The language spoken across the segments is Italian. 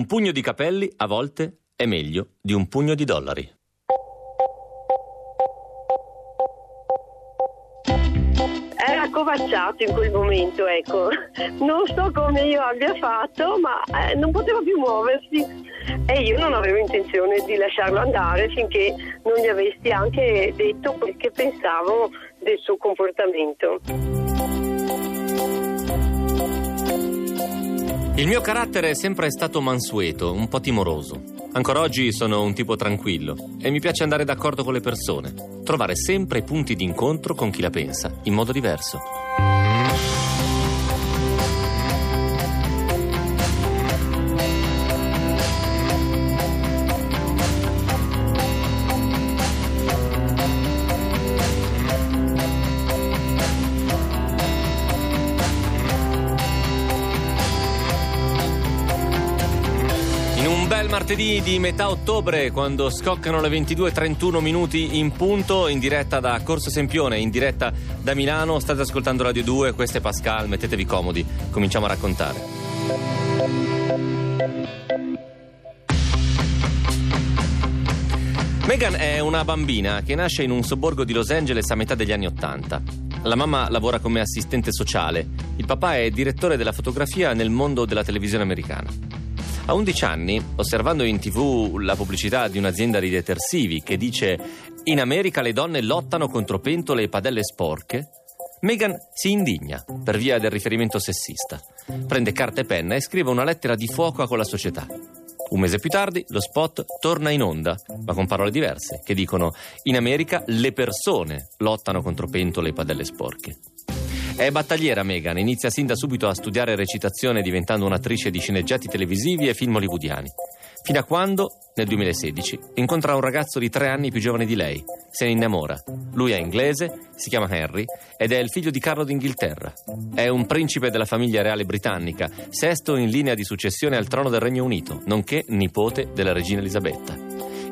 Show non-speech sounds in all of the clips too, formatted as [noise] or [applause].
Un pugno di capelli a volte è meglio di un pugno di dollari. Era accovacciato in quel momento, ecco. Non so come io abbia fatto, ma eh, non poteva più muoversi. E io non avevo intenzione di lasciarlo andare finché non gli avessi anche detto quel che pensavo del suo comportamento. Il mio carattere è sempre stato mansueto, un po' timoroso. Ancora oggi sono un tipo tranquillo e mi piace andare d'accordo con le persone, trovare sempre punti di incontro con chi la pensa in modo diverso. Martedì di metà ottobre, quando scoccano le 22.31 minuti in punto, in diretta da Corso Sempione, in diretta da Milano, state ascoltando Radio 2, questo è Pascal, mettetevi comodi, cominciamo a raccontare. Megan è una bambina che nasce in un sobborgo di Los Angeles a metà degli anni Ottanta. La mamma lavora come assistente sociale, il papà è direttore della fotografia nel mondo della televisione americana. A 11 anni, osservando in tv la pubblicità di un'azienda di detersivi che dice in America le donne lottano contro pentole e padelle sporche, Meghan si indigna per via del riferimento sessista. Prende carta e penna e scrive una lettera di fuoco a quella società. Un mese più tardi lo spot torna in onda, ma con parole diverse, che dicono in America le persone lottano contro pentole e padelle sporche. È battagliera Meghan, inizia sin da subito a studiare recitazione diventando un'attrice di sceneggiati televisivi e film hollywoodiani. Fino a quando, nel 2016, incontra un ragazzo di tre anni più giovane di lei. Se ne innamora. Lui è inglese, si chiama Henry ed è il figlio di Carlo d'Inghilterra. È un principe della famiglia reale britannica, sesto in linea di successione al trono del Regno Unito, nonché nipote della regina Elisabetta.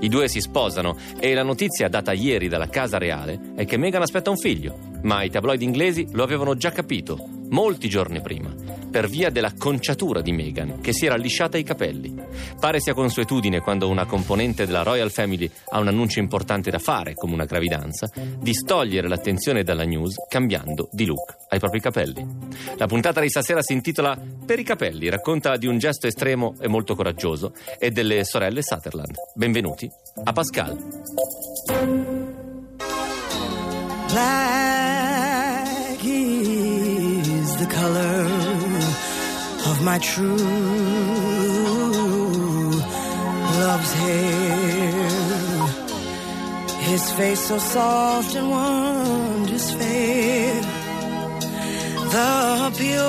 I due si sposano e la notizia data ieri dalla Casa Reale è che Meghan aspetta un figlio, ma i tabloid inglesi lo avevano già capito molti giorni prima, per via della conciatura di Meghan, che si era lisciata i capelli. Pare sia consuetudine quando una componente della Royal Family ha un annuncio importante da fare, come una gravidanza, distogliere l'attenzione dalla news cambiando di look ai propri capelli. La puntata di stasera si intitola Per i capelli, racconta di un gesto estremo e molto coraggioso e delle sorelle Sutherland. Benvenuti a Pascal. Black is the color of my true love's hair. His face so soft and wondrous fair. The purest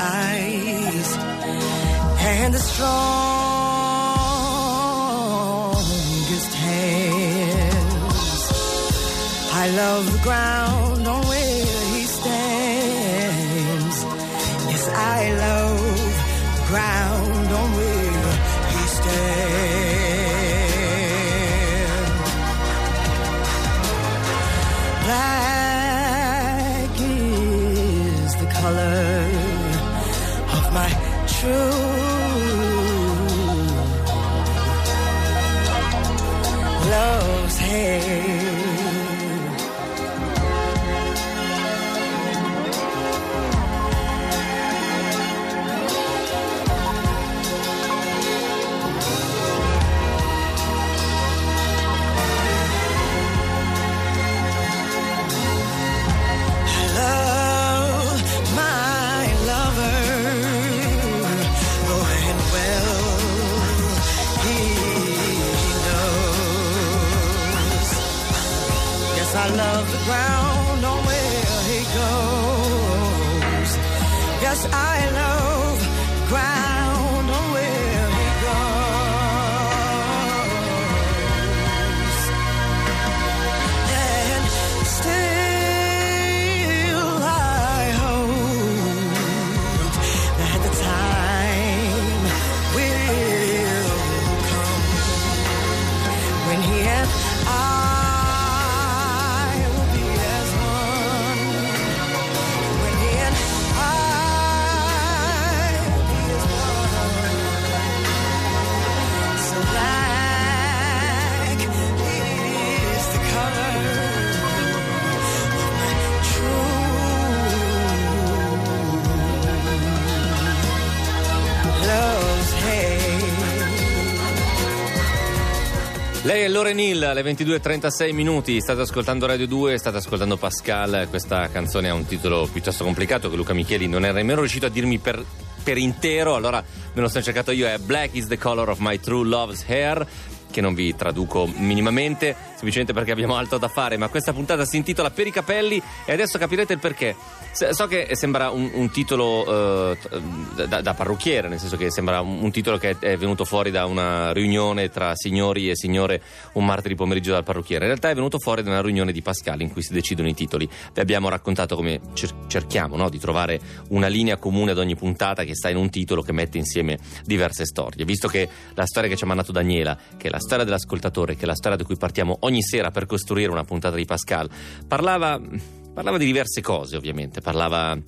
eyes and the strongest I love the ground on where he stands. Yes, I love the ground on where he stands. Black is the color of my true love's hair. ground on where he goes. Yes, I. Lei è Lore Neal alle 22.36 minuti, state ascoltando Radio 2, state ascoltando Pascal, questa canzone ha un titolo piuttosto complicato che Luca Micheli non è nemmeno riuscito a dirmi per, per intero, allora me lo sono cercato io, è Black is the color of my true love's hair che non vi traduco minimamente, semplicemente perché abbiamo altro da fare, ma questa puntata si intitola Per i capelli e adesso capirete il perché. So che sembra un, un titolo eh, da, da, parrucchiere, nel senso che sembra un, un, titolo che è venuto fuori da una riunione tra signori e signore un martedì pomeriggio dal parrucchiere. In realtà è venuto fuori da una riunione di Pascal in cui si decidono i titoli. Vi abbiamo raccontato come cer- cerchiamo no? di trovare una linea comune ad ogni puntata che sta in un titolo che mette insieme diverse storie. Visto che la storia che ci ha mandato Daniela, che è la storia dell'ascoltatore, che è la storia da cui partiamo ogni sera per costruire una puntata di Pascal, parlava Parlava di diverse cose, ovviamente. Parlava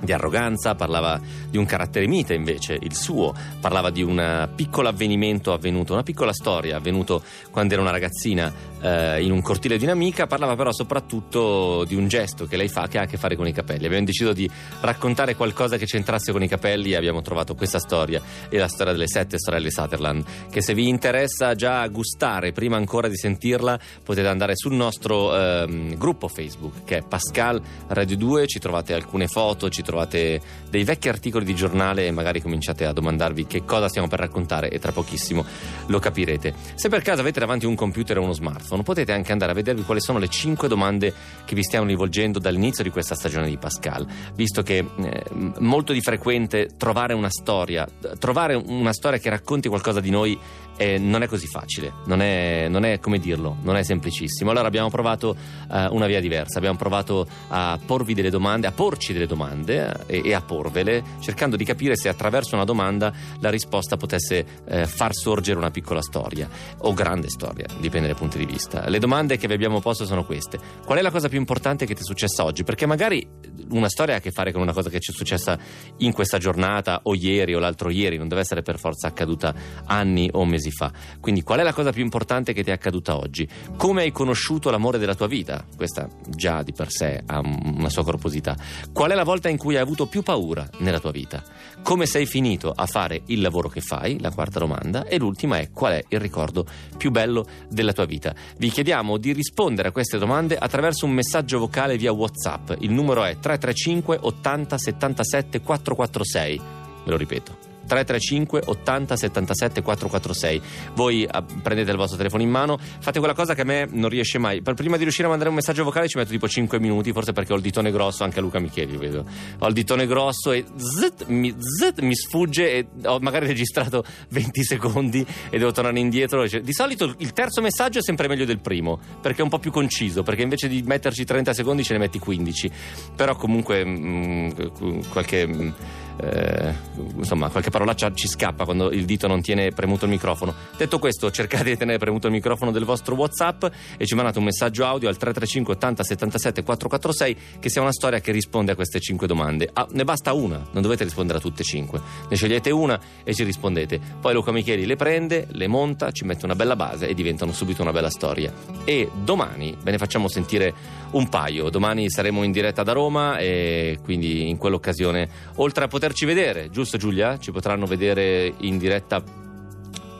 di arroganza, parlava di un carattere mite invece, il suo, parlava di un piccolo avvenimento avvenuto, una piccola storia avvenuto quando era una ragazzina eh, in un cortile di un'amica, parlava però soprattutto di un gesto che lei fa che ha a che fare con i capelli. Abbiamo deciso di raccontare qualcosa che c'entrasse con i capelli e abbiamo trovato questa storia e la storia delle sette sorelle Sutherland, che se vi interessa già gustare prima ancora di sentirla potete andare sul nostro eh, gruppo Facebook che è Pascal Radio 2, ci trovate alcune foto, ci trovate dei vecchi articoli di giornale e magari cominciate a domandarvi che cosa stiamo per raccontare e tra pochissimo lo capirete. Se per caso avete davanti un computer o uno smartphone, potete anche andare a vedervi quali sono le 5 domande che vi stiamo rivolgendo dall'inizio di questa stagione di Pascal, visto che eh, molto di frequente trovare una storia, trovare una storia che racconti qualcosa di noi eh, non è così facile, non è, non è, come dirlo, non è semplicissimo. Allora abbiamo provato eh, una via diversa, abbiamo provato a porvi delle domande, a porci delle domande eh, e, a porvele, cercando di capire se attraverso una domanda la risposta potesse eh, far sorgere una piccola storia o grande storia, dipende dai punti di vista. Le domande che vi abbiamo posto sono queste: qual è la cosa più importante che ti è successa oggi? Perché magari una storia ha a che fare con una cosa che ci è successa in questa giornata o ieri o l'altro ieri, non deve essere per forza accaduta anni o mesi mesi fa. Quindi qual è la cosa più importante che ti è accaduta oggi? Come hai conosciuto l'amore della tua vita? Questa già di per sé ha una sua corposità. Qual è la volta in cui hai avuto più paura nella tua vita? Come sei finito a fare il lavoro che fai? La quarta domanda. E l'ultima è qual è il ricordo più bello della tua vita? Vi chiediamo di rispondere a queste domande attraverso un messaggio vocale via WhatsApp. Il numero è 335 80 77 446. Ve lo ripeto. 335 80 77 446. Voi ah, prendete il vostro telefono in mano, fate quella cosa che a me non riesce mai. Per prima di riuscire a mandare un messaggio vocale ci metto tipo 5 minuti, forse perché ho il ditone grosso, anche a Luca Micheli, vedo. Ho il ditone grosso e zzz, mi, zzz, mi, sfugge e ho magari registrato [laughs] 20 secondi e devo tornare indietro. Di solito il terzo messaggio è sempre meglio del primo, perché è un po' più conciso, perché invece di metterci 30 secondi ce ne metti 15. Però comunque mh, mm, qualche... Mh, mm, eh, insomma, qualche parolaccia ci scappa quando il dito non tiene premuto il microfono. Detto questo, cercate di tenere premuto il microfono del vostro WhatsApp e ci mandate un messaggio audio al 335 80 77 446 che sia una storia che risponde a queste 5 domande. Ah, ne basta una, non dovete rispondere a tutte e 5. Ne scegliete una e ci rispondete. Poi Luca Micheli le prende, le monta, ci mette una bella base e diventano subito una bella storia. E domani ve ne facciamo sentire un paio. Domani saremo in diretta da Roma e quindi in quell'occasione, oltre a poter poterci vedere, giusto Giulia? Ci potranno vedere in diretta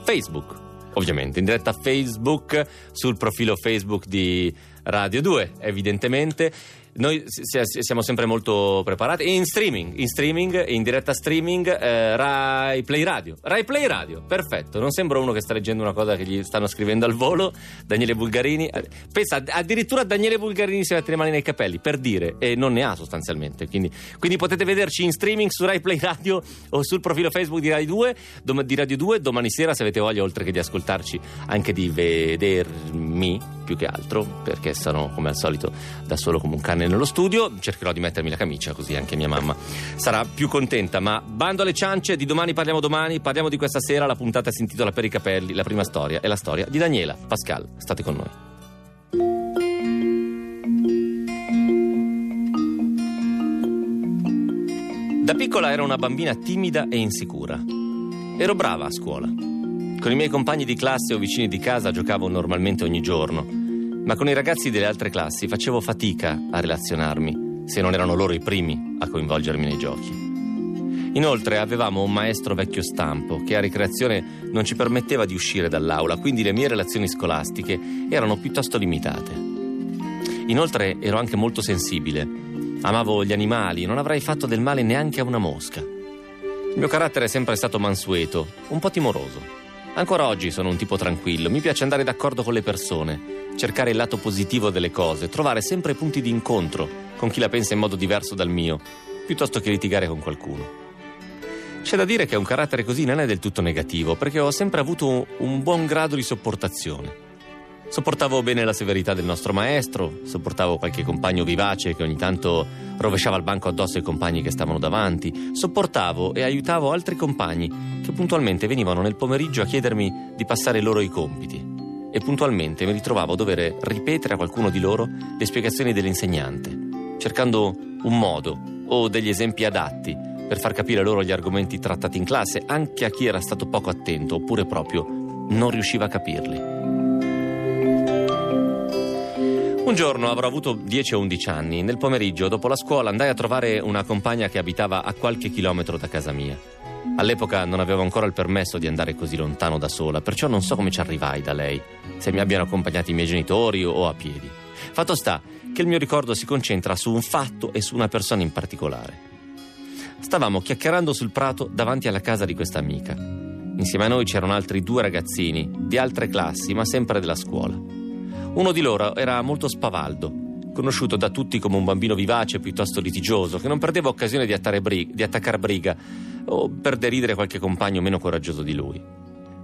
Facebook, ovviamente, in diretta Facebook sul profilo Facebook di Radio 2, evidentemente noi siamo sempre molto preparati. In streaming, in streaming, in diretta streaming, eh, Rai Play Radio. Rai Play Radio, perfetto. Non sembra uno che sta leggendo una cosa che gli stanno scrivendo al volo. Daniele Bulgarini. Eh, pensa, addirittura Daniele Bulgarini si mette le mani nei capelli per dire, e non ne ha sostanzialmente. Quindi, quindi potete vederci in streaming su Rai Play Radio o sul profilo Facebook di Rai 2, dom- di Radio 2. Domani sera, se avete voglia, oltre che di ascoltarci, anche di vedermi più che altro, perché sono come al solito da solo come un cane nello studio. Cercherò di mettermi la camicia così anche mia mamma sarà più contenta. Ma bando alle ciance, di domani parliamo domani, parliamo di questa sera. La puntata si intitola Per i capelli. La prima storia è la storia di Daniela. Pascal, state con noi. Da piccola ero una bambina timida e insicura. Ero brava a scuola. Con i miei compagni di classe o vicini di casa giocavo normalmente ogni giorno ma con i ragazzi delle altre classi facevo fatica a relazionarmi se non erano loro i primi a coinvolgermi nei giochi. Inoltre avevamo un maestro vecchio stampo che a ricreazione non ci permetteva di uscire dall'aula, quindi le mie relazioni scolastiche erano piuttosto limitate. Inoltre ero anche molto sensibile. Amavo gli animali, non avrei fatto del male neanche a una mosca. Il mio carattere è sempre stato mansueto, un po' timoroso. Ancora oggi sono un tipo tranquillo, mi piace andare d'accordo con le persone, cercare il lato positivo delle cose, trovare sempre punti di incontro con chi la pensa in modo diverso dal mio, piuttosto che litigare con qualcuno. C'è da dire che un carattere così non è del tutto negativo, perché ho sempre avuto un buon grado di sopportazione. Sopportavo bene la severità del nostro maestro, sopportavo qualche compagno vivace che ogni tanto rovesciava il banco addosso ai compagni che stavano davanti, sopportavo e aiutavo altri compagni che puntualmente venivano nel pomeriggio a chiedermi di passare loro i compiti e puntualmente mi ritrovavo a dover ripetere a qualcuno di loro le spiegazioni dell'insegnante, cercando un modo o degli esempi adatti per far capire loro gli argomenti trattati in classe anche a chi era stato poco attento oppure proprio non riusciva a capirli. Un giorno avrò avuto 10 o 11 anni. Nel pomeriggio, dopo la scuola, andai a trovare una compagna che abitava a qualche chilometro da casa mia. All'epoca non avevo ancora il permesso di andare così lontano da sola, perciò non so come ci arrivai da lei, se mi abbiano accompagnati i miei genitori o a piedi. Fatto sta che il mio ricordo si concentra su un fatto e su una persona in particolare. Stavamo chiacchierando sul prato davanti alla casa di questa amica. Insieme a noi c'erano altri due ragazzini, di altre classi, ma sempre della scuola. Uno di loro era molto spavaldo, conosciuto da tutti come un bambino vivace piuttosto litigioso, che non perdeva occasione di, brig- di attaccare briga o per deridere qualche compagno meno coraggioso di lui.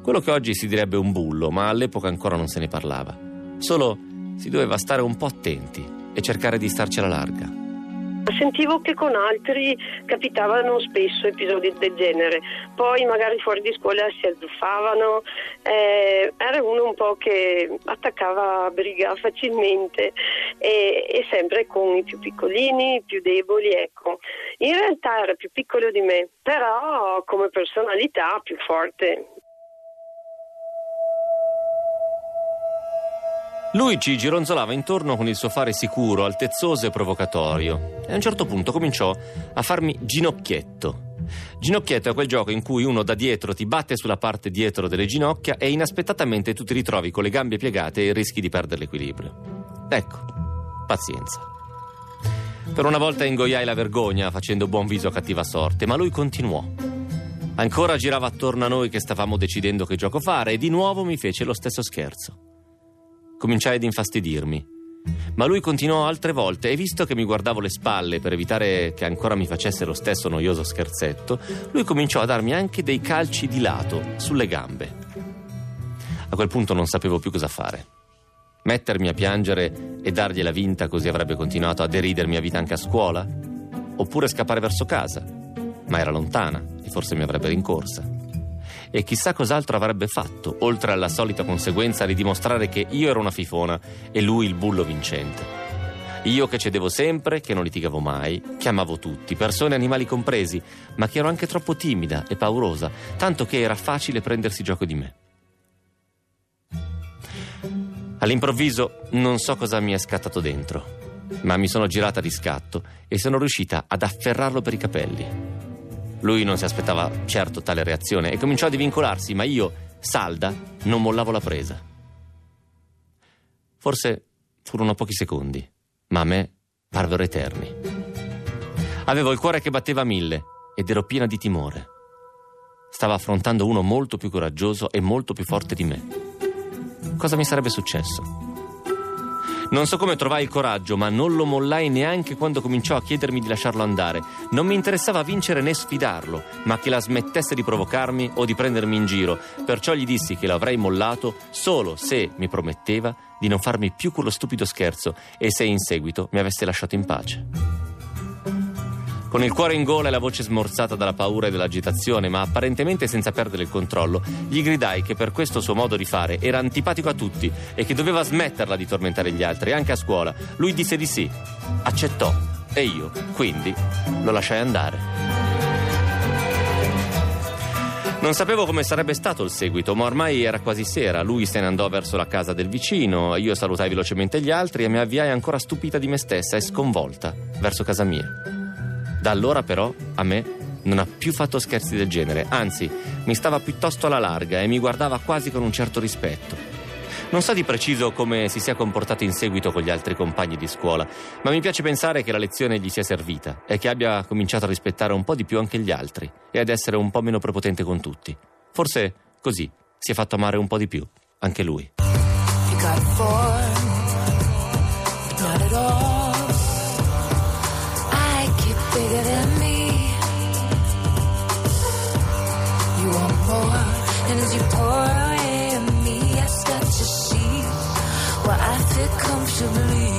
Quello che oggi si direbbe un bullo, ma all'epoca ancora non se ne parlava. Solo si doveva stare un po' attenti e cercare di starcela larga. Sentivo che con altri capitavano spesso episodi del genere, poi magari fuori di scuola si azzuffavano, eh, era uno un po' che attaccava briga facilmente e, e, sempre con i più piccolini, i più deboli, ecco. In realtà era più piccolo di me, però come personalità più forte. Lui ci gironzolava intorno con il suo fare sicuro, altezzoso e provocatorio. E a un certo punto cominciò a farmi ginocchietto. Ginocchietto è quel gioco in cui uno da dietro ti batte sulla parte dietro delle ginocchia e inaspettatamente tu ti ritrovi con le gambe piegate e rischi di perdere l'equilibrio. Ecco, pazienza. Per una volta ingoiai la vergogna facendo buon viso a cattiva sorte, ma lui continuò. Ancora girava attorno a noi che stavamo decidendo che gioco fare e di nuovo mi fece lo stesso scherzo. Cominciai ad infastidirmi. Ma lui continuò altre volte e visto che mi guardavo le spalle per evitare che ancora mi facesse lo stesso noioso scherzetto, lui cominciò a darmi anche dei calci di lato sulle gambe. A quel punto non sapevo più cosa fare. Mettermi a piangere e dargliela vinta così avrebbe continuato a deridermi a vita anche a scuola? Oppure scappare verso casa? Ma era lontana e forse mi avrebbe rincorsa e chissà cos'altro avrebbe fatto, oltre alla solita conseguenza di dimostrare che io ero una fifona e lui il bullo vincente. Io che cedevo sempre, che non litigavo mai, che amavo tutti, persone e animali compresi, ma che ero anche troppo timida e paurosa, tanto che era facile prendersi gioco di me. All'improvviso non so cosa mi è scattato dentro, ma mi sono girata di scatto e sono riuscita ad afferrarlo per i capelli. Lui non si aspettava certo tale reazione e cominciò a divincolarsi, ma io, salda, non mollavo la presa. Forse furono pochi secondi, ma a me parvero eterni. Avevo il cuore che batteva a mille ed ero piena di timore. Stava affrontando uno molto più coraggioso e molto più forte di me. Cosa mi sarebbe successo? Non so come trovai il coraggio, ma non lo mollai neanche quando cominciò a chiedermi di lasciarlo andare. Non mi interessava vincere né sfidarlo, ma che la smettesse di provocarmi o di prendermi in giro. Perciò gli dissi che l'avrei mollato solo se mi prometteva di non farmi più quello stupido scherzo e se in seguito mi avesse lasciato in pace. Con il cuore in gola e la voce smorzata dalla paura e dall'agitazione, ma apparentemente senza perdere il controllo, gli gridai che per questo suo modo di fare era antipatico a tutti e che doveva smetterla di tormentare gli altri, anche a scuola. Lui disse di sì, accettò e io, quindi, lo lasciai andare. Non sapevo come sarebbe stato il seguito, ma ormai era quasi sera. Lui se ne andò verso la casa del vicino, io salutai velocemente gli altri e mi avviai ancora stupita di me stessa e sconvolta verso casa mia. Da allora però a me Non ha più fatto scherzi del genere, anzi, mi stava piuttosto alla larga e mi guardava quasi con un certo rispetto. Non so di preciso come si sia comportato in seguito con gli altri compagni di scuola, ma mi piace pensare che la lezione gli sia servita e che abbia cominciato a rispettare un po' di più anche gli altri e ad essere un po' meno prepotente con tutti. Forse così si è fatto amare un po' di più, anche lui. You got comfortably.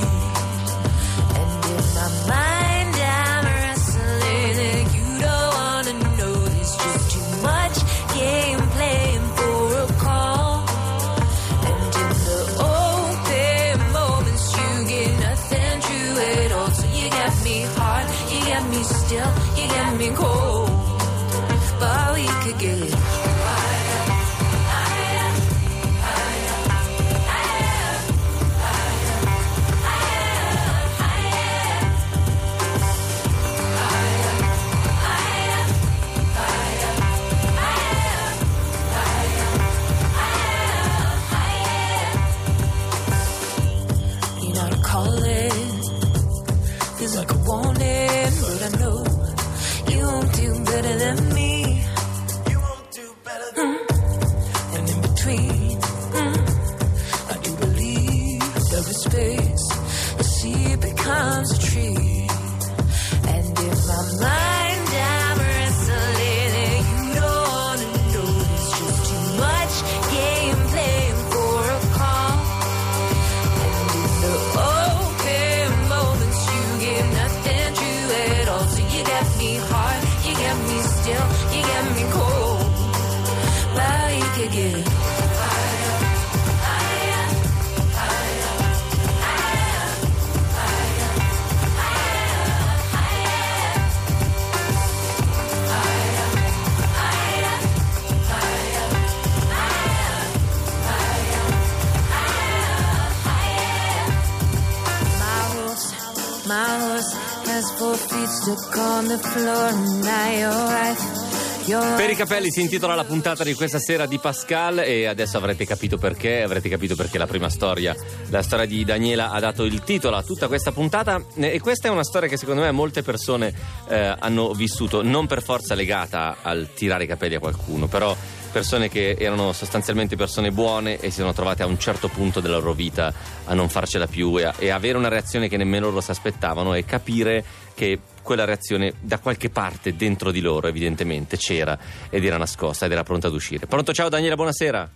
Capelli si intitola la puntata di questa sera di Pascal e adesso avrete capito perché, avrete capito perché la prima storia, la storia di Daniela ha dato il titolo a tutta questa puntata. E questa è una storia che secondo me molte persone eh, hanno vissuto, non per forza legata al tirare i capelli a qualcuno, però persone che erano sostanzialmente persone buone e si sono trovate a un certo punto della loro vita a non farcela più e, a- e avere una reazione che nemmeno loro si aspettavano e capire che quella reazione da qualche parte dentro di loro evidentemente c'era ed era nascosta ed era pronta ad uscire. Pronto, ciao Daniela, buonasera.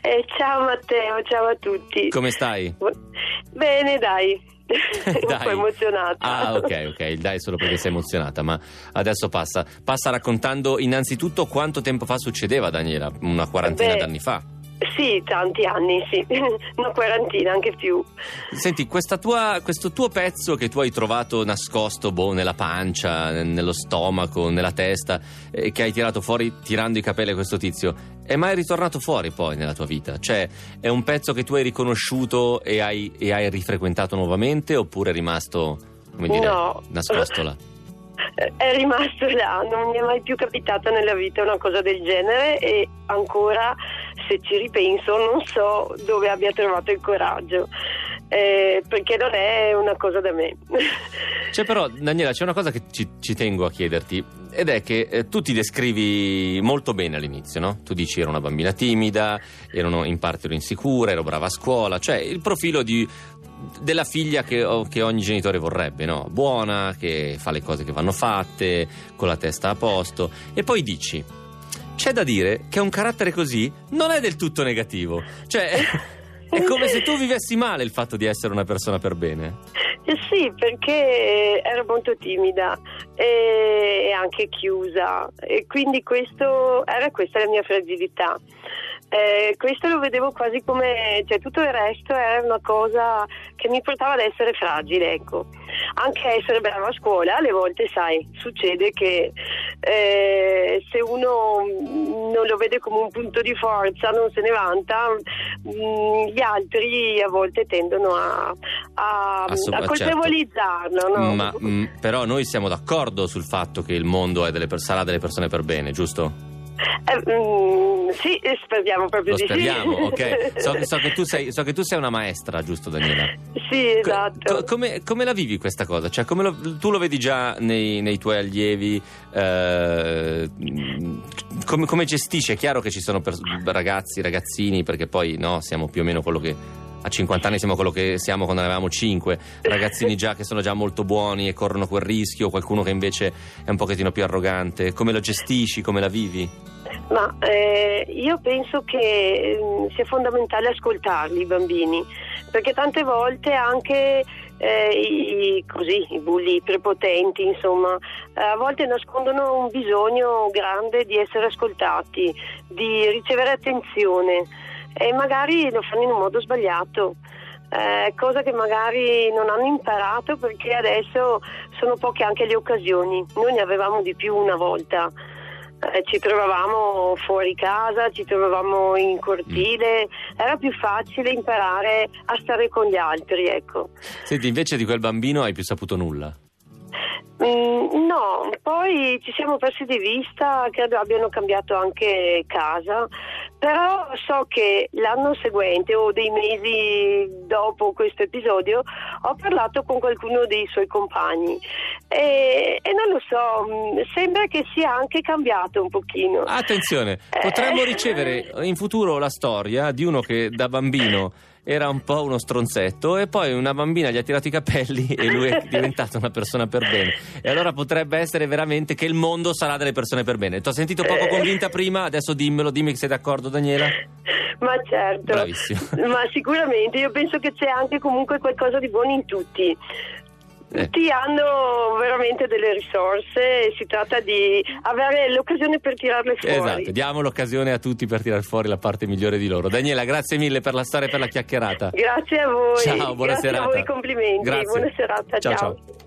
Eh, ciao Matteo, ciao a tutti. Come stai? Bene, dai. [laughs] Un Dai. po' emozionata. Ah, ok, ok, il dai solo perché sei emozionata, ma adesso passa. Passa raccontando innanzitutto quanto tempo fa succedeva, Daniela, una quarantina Beh. d'anni fa. Sì, tanti anni, sì. [laughs] Una quarantina, anche più. Senti, questa tua- questo tuo pezzo che tu hai trovato nascosto boh, nella pancia, nello stomaco, nella testa, e che hai tirato fuori tirando i capelli a questo tizio, è mai ritornato fuori poi nella tua vita? Cioè, è un pezzo che tu hai riconosciuto e hai, e hai rifrequentato nuovamente oppure è rimasto, come dire, No. nascosto là? Eh, [laughs] È rimasto là, non mi è mai più capitata nella vita una cosa del genere e ancora, se ci ripenso, non so dove abbia trovato il coraggio. Eh, perché non è una cosa da me. [laughs] C'è però, Daniela, c'è una cosa che ci, ci tengo a chiederti, ed è che eh, tu ti descrivi molto bene all'inizio, no? Tu dici ero una bambina timida, ero in parte ero insicura, ero brava a scuola, cioè il profilo di, della figlia che, che ogni genitore vorrebbe, no? Buona, che fa le cose che vanno fatte, con la testa a posto, e poi dici... C'è da dire che un carattere così non è del tutto negativo. Cioè, [laughs] è come se tu vivessi male il fatto di essere una persona per bene. Eh sì, perché ero molto timida e e anche chiusa e quindi questo, era questa la mia fragilità. Eh, questo lo vedevo quasi come, cioè tutto il resto era una cosa che mi portava ad essere fragile, ecco. Anche essere brava a scuola, alle volte sai, succede che eh, se uno non lo vede come un punto di forza, non se ne vanta, mm, gli altri a volte tendono a, a, Assolut- a colpevolizzarlo. no? Ma mm, però noi siamo d'accordo sul fatto che il mondo è delle per- sarà delle persone per bene, giusto? Eh, mm, sì, eh, speriamo proprio Lo di speriamo, sì. [laughs] ok. So, so che tu sei, so che tu sei una maestra, giusto Daniela? sì, esatto. co- come, come la vivi questa cosa? Cioè, come lo- tu lo vedi già nei, nei tuoi allievi? eh, come, come gestisci? È chiaro che ci sono pers- ragazzi, ragazzini, perché poi no, siamo più o meno quello che. A 50 anni siamo quello che siamo quando avevamo 5, ragazzini già che sono già molto buoni e corrono quel rischio, qualcuno che invece è un pochettino più arrogante. Come lo gestisci? Come la vivi? Ma eh, io penso che mm, sia fondamentale ascoltarli i bambini, perché tante volte anche eh, i, così, i bulli prepotenti, insomma, a volte nascondono un bisogno grande di essere ascoltati, di ricevere attenzione e magari lo fanno in un modo sbagliato. eh, cosa che magari non hanno imparato perché adesso sono poche anche le occasioni. Noi ne avevamo di più una volta. Eh, ci trovavamo fuori casa, ci trovavamo in cortile, era più facile imparare a stare con gli altri, ecco. Senti, invece di quel bambino hai più saputo nulla. Mm, no, poi ci siamo persi di vista, credo abbiano cambiato anche casa, però so che l'anno seguente o dei mesi dopo questo episodio ho parlato con qualcuno dei suoi compagni e, e non lo so, mm, sembra che sia anche cambiato un pochino. Attenzione, Eh. potremmo ricevere in futuro la storia di uno che da bambino era un po' uno stronzetto e poi una bambina gli ha tirato i capelli e lui è [laughs] diventato una persona per bene. E allora potrebbe essere veramente che il mondo sarà delle persone per bene. Ti ho sentito poco Eh. convinta prima, adesso dimmelo, dimmi che sei d'accordo Daniela. Ma certo, Bravissimo. ma sicuramente io penso che c'è anche comunque qualcosa di buono in tutti. Eh. Tutti hanno veramente delle risorse e si tratta di avere l'occasione per tirarle fuori. Esatto, diamo l'occasione a tutti per tirar fuori la parte migliore di loro. Daniela, grazie mille per la storia e per la chiacchierata. Grazie a voi. Ciao, buona Grazie serata. a voi, complimenti. Grazie. Buona serata, Ciao, ciao. ciao.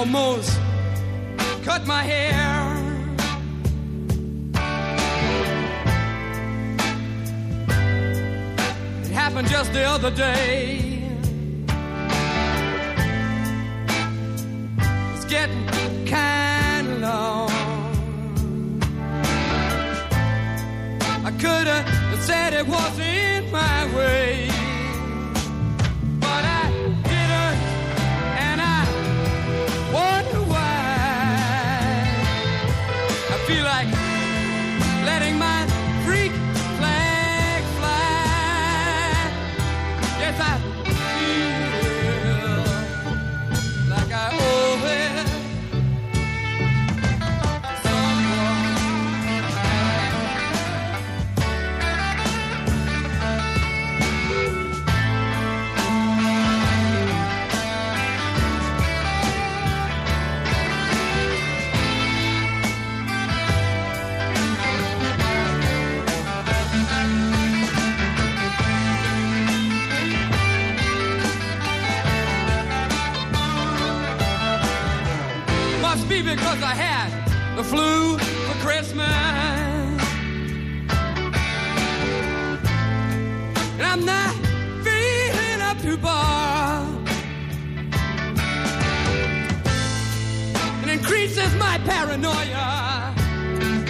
Almost cut my hair. It happened just the other day. It's getting kind of long. I could have said it wasn't my way. Be because I had the flu for Christmas. And I'm not feeling up to bar. It increases my paranoia.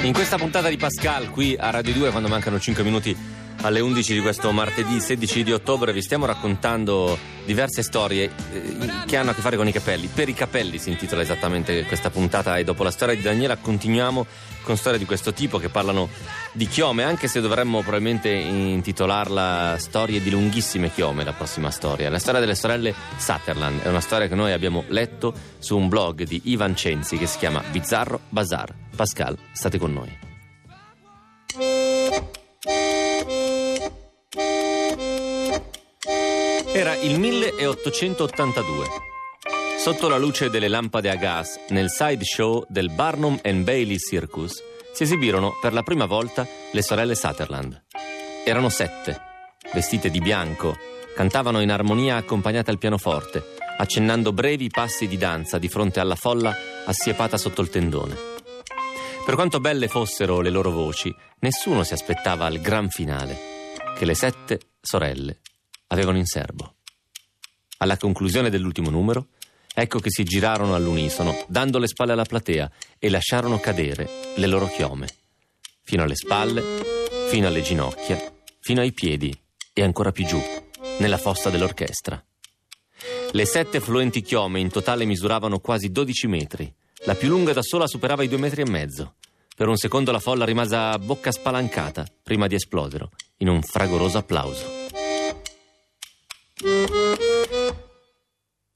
In questa puntata di Pascal, qui a Radio 2, quando mancano 5 minuti alle 11 di questo martedì 16 di ottobre, vi stiamo raccontando diverse storie eh, che hanno a che fare con i capelli. Per i capelli si intitola esattamente questa puntata e dopo la storia di Daniela continuiamo con storie di questo tipo che parlano di chiome, anche se dovremmo probabilmente intitolarla Storie di lunghissime chiome, la prossima storia. La storia delle sorelle Sutherland è una storia che noi abbiamo letto su un blog di Ivan Cenzi che si chiama Bizzarro Bazar. Pascal, state con noi. Era il 1882. Sotto la luce delle lampade a gas, nel sideshow del Barnum and Bailey Circus, si esibirono per la prima volta le sorelle Sutherland. Erano sette, vestite di bianco, cantavano in armonia accompagnate al pianoforte, accennando brevi passi di danza di fronte alla folla assiepata sotto il tendone. Per quanto belle fossero le loro voci, nessuno si aspettava al gran finale, che le sette sorelle avevano in serbo. Alla conclusione dell'ultimo numero, ecco che si girarono all'unisono, dando le spalle alla platea e lasciarono cadere le loro chiome, fino alle spalle, fino alle ginocchia, fino ai piedi e ancora più giù, nella fossa dell'orchestra. Le sette fluenti chiome in totale misuravano quasi 12 metri. La più lunga da sola superava i due metri e mezzo. Per un secondo la folla rimase a bocca spalancata prima di esplodere in un fragoroso applauso.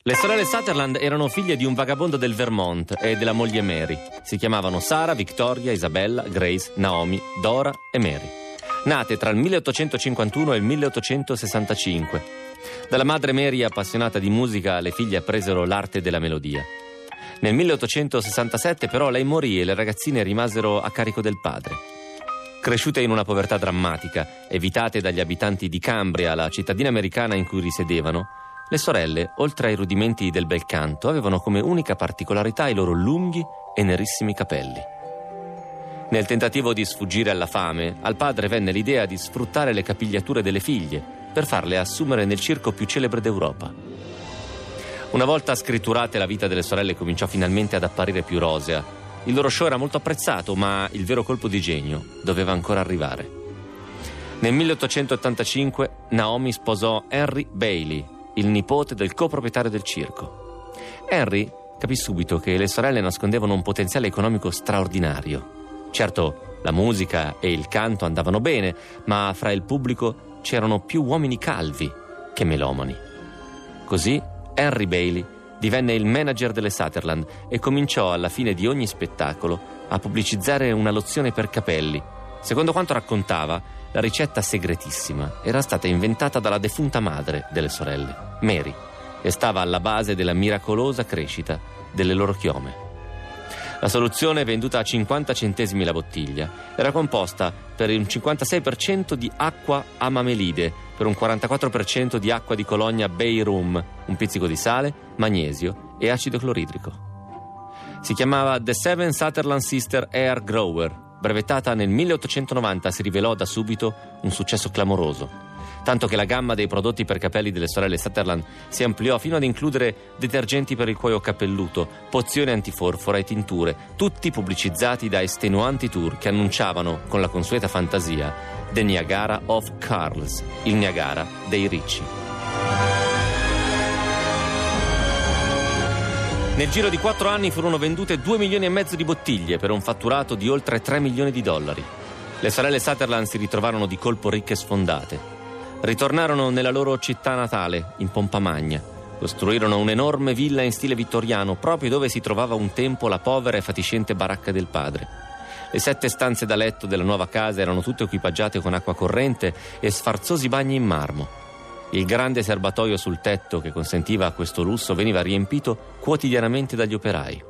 Le sorelle Sutherland erano figlie di un vagabondo del Vermont e della moglie Mary. Si chiamavano Sara, Victoria, Isabella, Grace, Naomi, Dora e Mary. Nate tra il 1851 e il 1865. Dalla madre Mary appassionata di musica, le figlie appresero l'arte della melodia. Nel 1867 però lei morì e le ragazzine rimasero a carico del padre. Cresciute in una povertà drammatica, evitate dagli abitanti di Cambria, la cittadina americana in cui risiedevano, le sorelle, oltre ai rudimenti del bel canto, avevano come unica particolarità i loro lunghi e nerissimi capelli. Nel tentativo di sfuggire alla fame, al padre venne l'idea di sfruttare le capigliature delle figlie per farle assumere nel circo più celebre d'Europa. Una volta scritturate la vita delle sorelle cominciò finalmente ad apparire più rosea. Il loro show era molto apprezzato, ma il vero colpo di genio doveva ancora arrivare. Nel 1885 Naomi sposò Henry Bailey, il nipote del coproprietario del circo. Henry capì subito che le sorelle nascondevano un potenziale economico straordinario. Certo, la musica e il canto andavano bene, ma fra il pubblico c'erano più uomini calvi che melomani. Così Henry Bailey divenne il manager delle Sutherland e cominciò alla fine di ogni spettacolo a pubblicizzare una lozione per capelli. Secondo quanto raccontava, la ricetta segretissima era stata inventata dalla defunta madre delle sorelle, Mary, e stava alla base della miracolosa crescita delle loro chiome. La soluzione, venduta a 50 centesimi la bottiglia, era composta per un 56% di acqua amamelide, per un 44% di acqua di cologna Bay Room, un pizzico di sale, magnesio e acido cloridrico. Si chiamava The Seven Sutherland Sister Air Grower. Brevettata nel 1890 si rivelò da subito un successo clamoroso tanto che la gamma dei prodotti per capelli delle sorelle Sutherland si ampliò fino ad includere detergenti per il cuoio capelluto, pozioni antiforfora e tinture, tutti pubblicizzati da estenuanti tour che annunciavano, con la consueta fantasia, The Niagara of Carls, il Niagara dei ricci. Nel giro di quattro anni furono vendute 2 milioni e mezzo di bottiglie per un fatturato di oltre 3 milioni di dollari. Le sorelle Sutherland si ritrovarono di colpo ricche e sfondate. Ritornarono nella loro città natale, in Pompa Magna. Costruirono un'enorme villa in stile vittoriano, proprio dove si trovava un tempo la povera e fatiscente baracca del padre. Le sette stanze da letto della nuova casa erano tutte equipaggiate con acqua corrente e sfarzosi bagni in marmo. Il grande serbatoio sul tetto che consentiva a questo lusso veniva riempito quotidianamente dagli operai.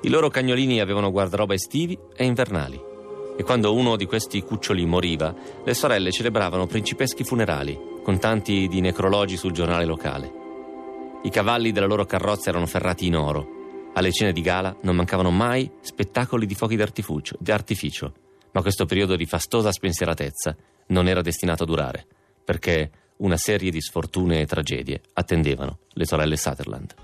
I loro cagnolini avevano guardaroba estivi e invernali. E quando uno di questi cuccioli moriva, le sorelle celebravano principeschi funerali, con tanti di necrologi sul giornale locale. I cavalli della loro carrozza erano ferrati in oro. Alle cene di gala non mancavano mai spettacoli di fuochi d'artificio. Ma questo periodo di fastosa spensieratezza non era destinato a durare, perché una serie di sfortune e tragedie attendevano le sorelle Sutherland.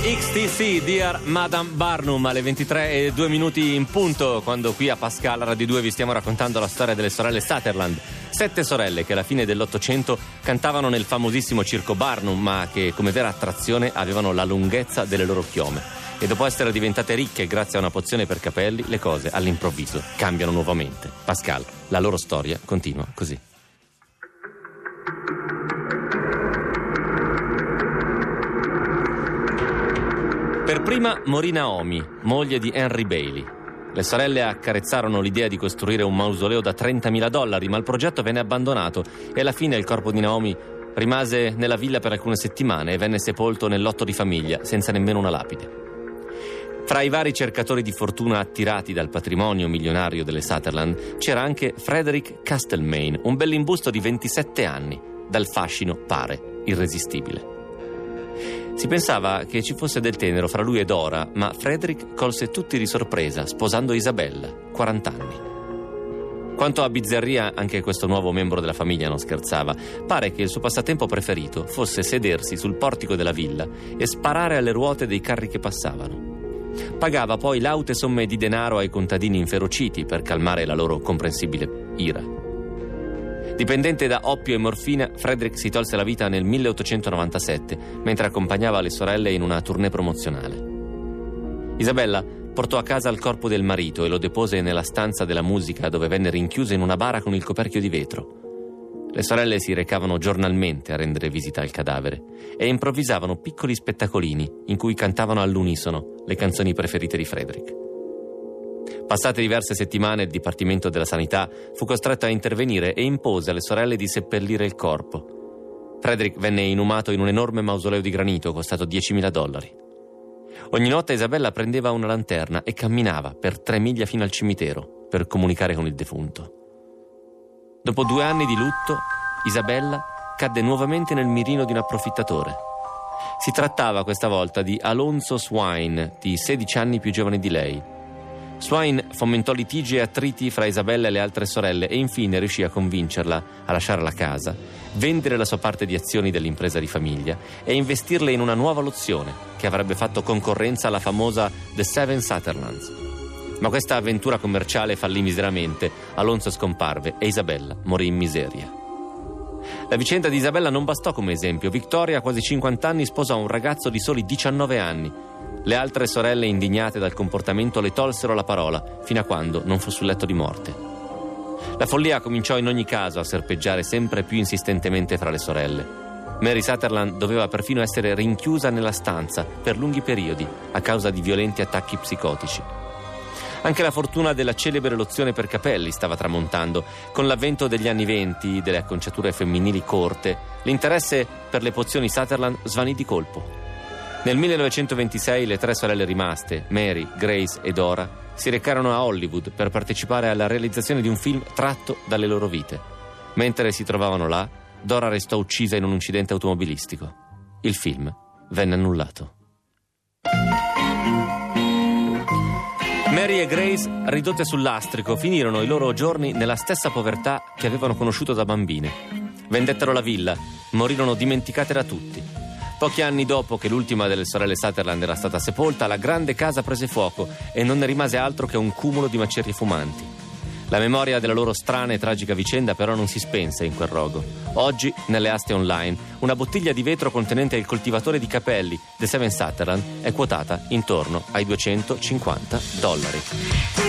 TC, Dear Madame Barnum, alle 23 e 2 minuti in punto, quando qui a Pascal Radio 2 vi stiamo raccontando la storia delle sorelle Sutherland. Sette sorelle che alla fine dell'Ottocento cantavano nel famosissimo circo Barnum, ma che come vera attrazione avevano la lunghezza delle loro chiome. E dopo essere diventate ricche grazie a una pozione per capelli, le cose all'improvviso cambiano nuovamente. Pascal, la loro storia continua così. Per prima morì Naomi, moglie di Henry Bailey. Le sorelle accarezzarono l'idea di costruire un mausoleo da 30.000 dollari, ma il progetto venne abbandonato e alla fine il corpo di Naomi rimase nella villa per alcune settimane e venne sepolto nel lotto di famiglia senza nemmeno una lapide. Fra i vari cercatori di fortuna attirati dal patrimonio milionario delle Sutherland c'era anche Frederick Castlemaine, un bell'imbusto di 27 anni, dal fascino pare irresistibile. Si pensava che ci fosse del tenero fra lui e Dora, ma Frederick colse tutti di sorpresa sposando Isabella, 40 anni. Quanto a bizzarria, anche questo nuovo membro della famiglia non scherzava. Pare che il suo passatempo preferito fosse sedersi sul portico della villa e sparare alle ruote dei carri che passavano. Pagava poi laute somme di denaro ai contadini inferociti per calmare la loro comprensibile ira. Dipendente da oppio e morfina, Frederick si tolse la vita nel 1897 mentre accompagnava le sorelle in una tournée promozionale. Isabella portò a casa il corpo del marito e lo depose nella stanza della musica dove venne rinchiusa in una bara con il coperchio di vetro. Le sorelle si recavano giornalmente a rendere visita al cadavere e improvvisavano piccoli spettacolini in cui cantavano all'unisono le canzoni preferite di Frederick. Passate diverse settimane il Dipartimento della Sanità fu costretto a intervenire e impose alle sorelle di seppellire il corpo. Frederick venne inumato in un enorme mausoleo di granito costato 10.000 dollari. Ogni notte Isabella prendeva una lanterna e camminava per tre miglia fino al cimitero per comunicare con il defunto. Dopo due anni di lutto, Isabella cadde nuovamente nel mirino di un approfittatore. Si trattava questa volta di Alonso Swine, di 16 anni più giovane di lei. Swine fomentò litigi e attriti fra Isabella e le altre sorelle e infine riuscì a convincerla a lasciare la casa, vendere la sua parte di azioni dell'impresa di famiglia e investirle in una nuova lozione che avrebbe fatto concorrenza alla famosa The Seven Sutherlands. Ma questa avventura commerciale fallì miseramente, Alonso scomparve e Isabella morì in miseria. La vicenda di Isabella non bastò come esempio. Victoria, a quasi 50 anni, sposò un ragazzo di soli 19 anni. Le altre sorelle, indignate dal comportamento, le tolsero la parola, fino a quando non fu sul letto di morte. La follia cominciò in ogni caso a serpeggiare sempre più insistentemente fra le sorelle. Mary Sutherland doveva perfino essere rinchiusa nella stanza per lunghi periodi a causa di violenti attacchi psicotici. Anche la fortuna della celebre lozione per capelli stava tramontando. Con l'avvento degli anni venti, delle acconciature femminili corte, l'interesse per le pozioni Sutherland svanì di colpo. Nel 1926 le tre sorelle rimaste, Mary, Grace e Dora, si recarono a Hollywood per partecipare alla realizzazione di un film tratto dalle loro vite. Mentre si trovavano là, Dora restò uccisa in un incidente automobilistico. Il film venne annullato. Mary e Grace, ridotte sul lastrico, finirono i loro giorni nella stessa povertà che avevano conosciuto da bambine. Vendettero la villa, morirono dimenticate da tutti. Pochi anni dopo che l'ultima delle sorelle Sutherland era stata sepolta, la grande casa prese fuoco e non ne rimase altro che un cumulo di macerie fumanti. La memoria della loro strana e tragica vicenda però non si spense in quel rogo. Oggi, nelle aste online, una bottiglia di vetro contenente il coltivatore di capelli The Seven Sutherland è quotata intorno ai 250 dollari.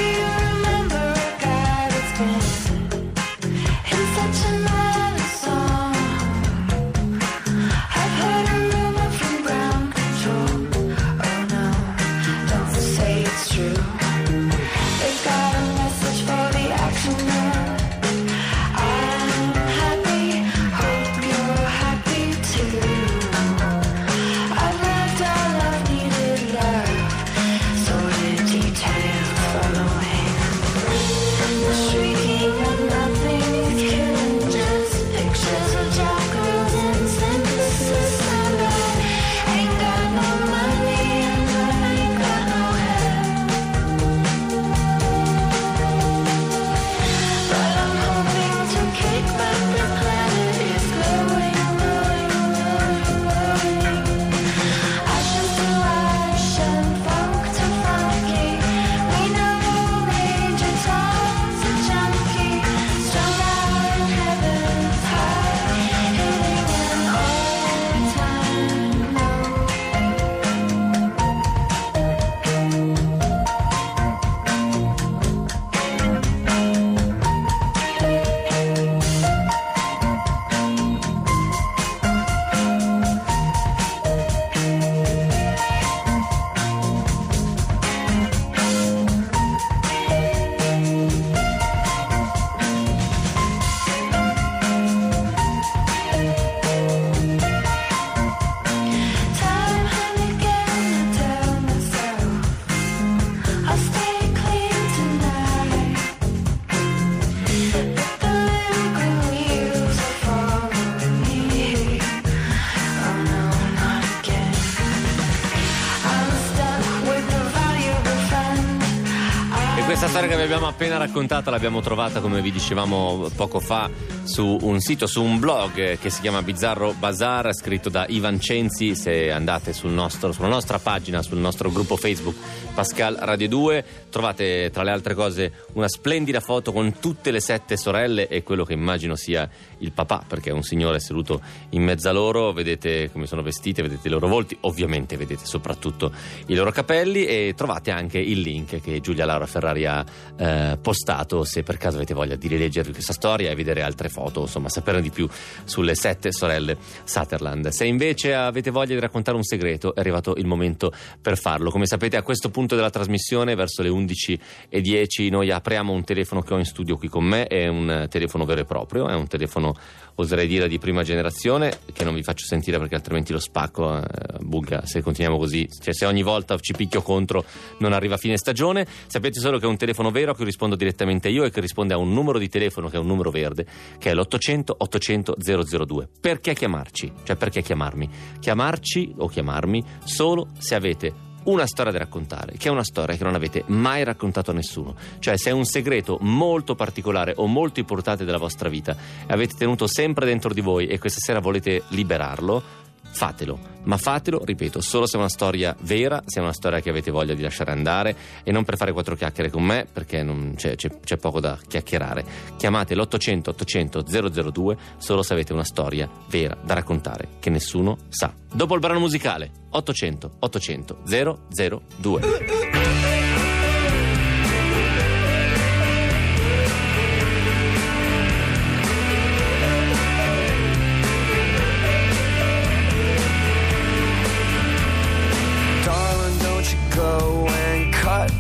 Questa storia che vi abbiamo appena raccontata l'abbiamo trovata, come vi dicevamo poco fa, su un sito, su un blog che si chiama Bizzarro Bazar, scritto da Ivan Cenzi. Se andate sul nostro, sulla nostra pagina, sul nostro gruppo Facebook Pascal Radio 2, trovate tra le altre cose una splendida foto con tutte le sette sorelle e quello che immagino sia il papà, perché è un signore seduto in mezzo a loro. Vedete come sono vestite, vedete i loro volti, ovviamente vedete soprattutto i loro capelli e trovate anche il link che Giulia Laura Ferrari ha eh, postato se per caso avete voglia di rileggervi questa storia e vedere altre foto, insomma saperne di più sulle sette sorelle Sutherland. Se invece avete voglia di raccontare un segreto è arrivato il momento per farlo. Come sapete a questo punto della trasmissione verso le 11.10 noi apriamo un telefono che ho in studio qui con me, è un telefono vero e proprio, è un telefono oserei dire di prima generazione che non vi faccio sentire perché altrimenti lo spacco eh, Bulga se continuiamo così cioè se ogni volta ci picchio contro non arriva a fine stagione sapete solo che è un telefono vero a cui rispondo direttamente io e che risponde a un numero di telefono che è un numero verde che è l'800 800 002 perché chiamarci? cioè perché chiamarmi? chiamarci o chiamarmi solo se avete una storia da raccontare, che è una storia che non avete mai raccontato a nessuno. Cioè, se è un segreto molto particolare o molto importante della vostra vita e avete tenuto sempre dentro di voi e questa sera volete liberarlo, fatelo. Ma fatelo, ripeto, solo se è una storia vera, se è una storia che avete voglia di lasciare andare e non per fare quattro chiacchiere con me, perché c'è, c'è- c'è poco da chiacchierare. Chiamate l'800 800 002 solo se avete una storia vera da raccontare, che nessuno sa. Dopo il brano musicale, 800 800 002.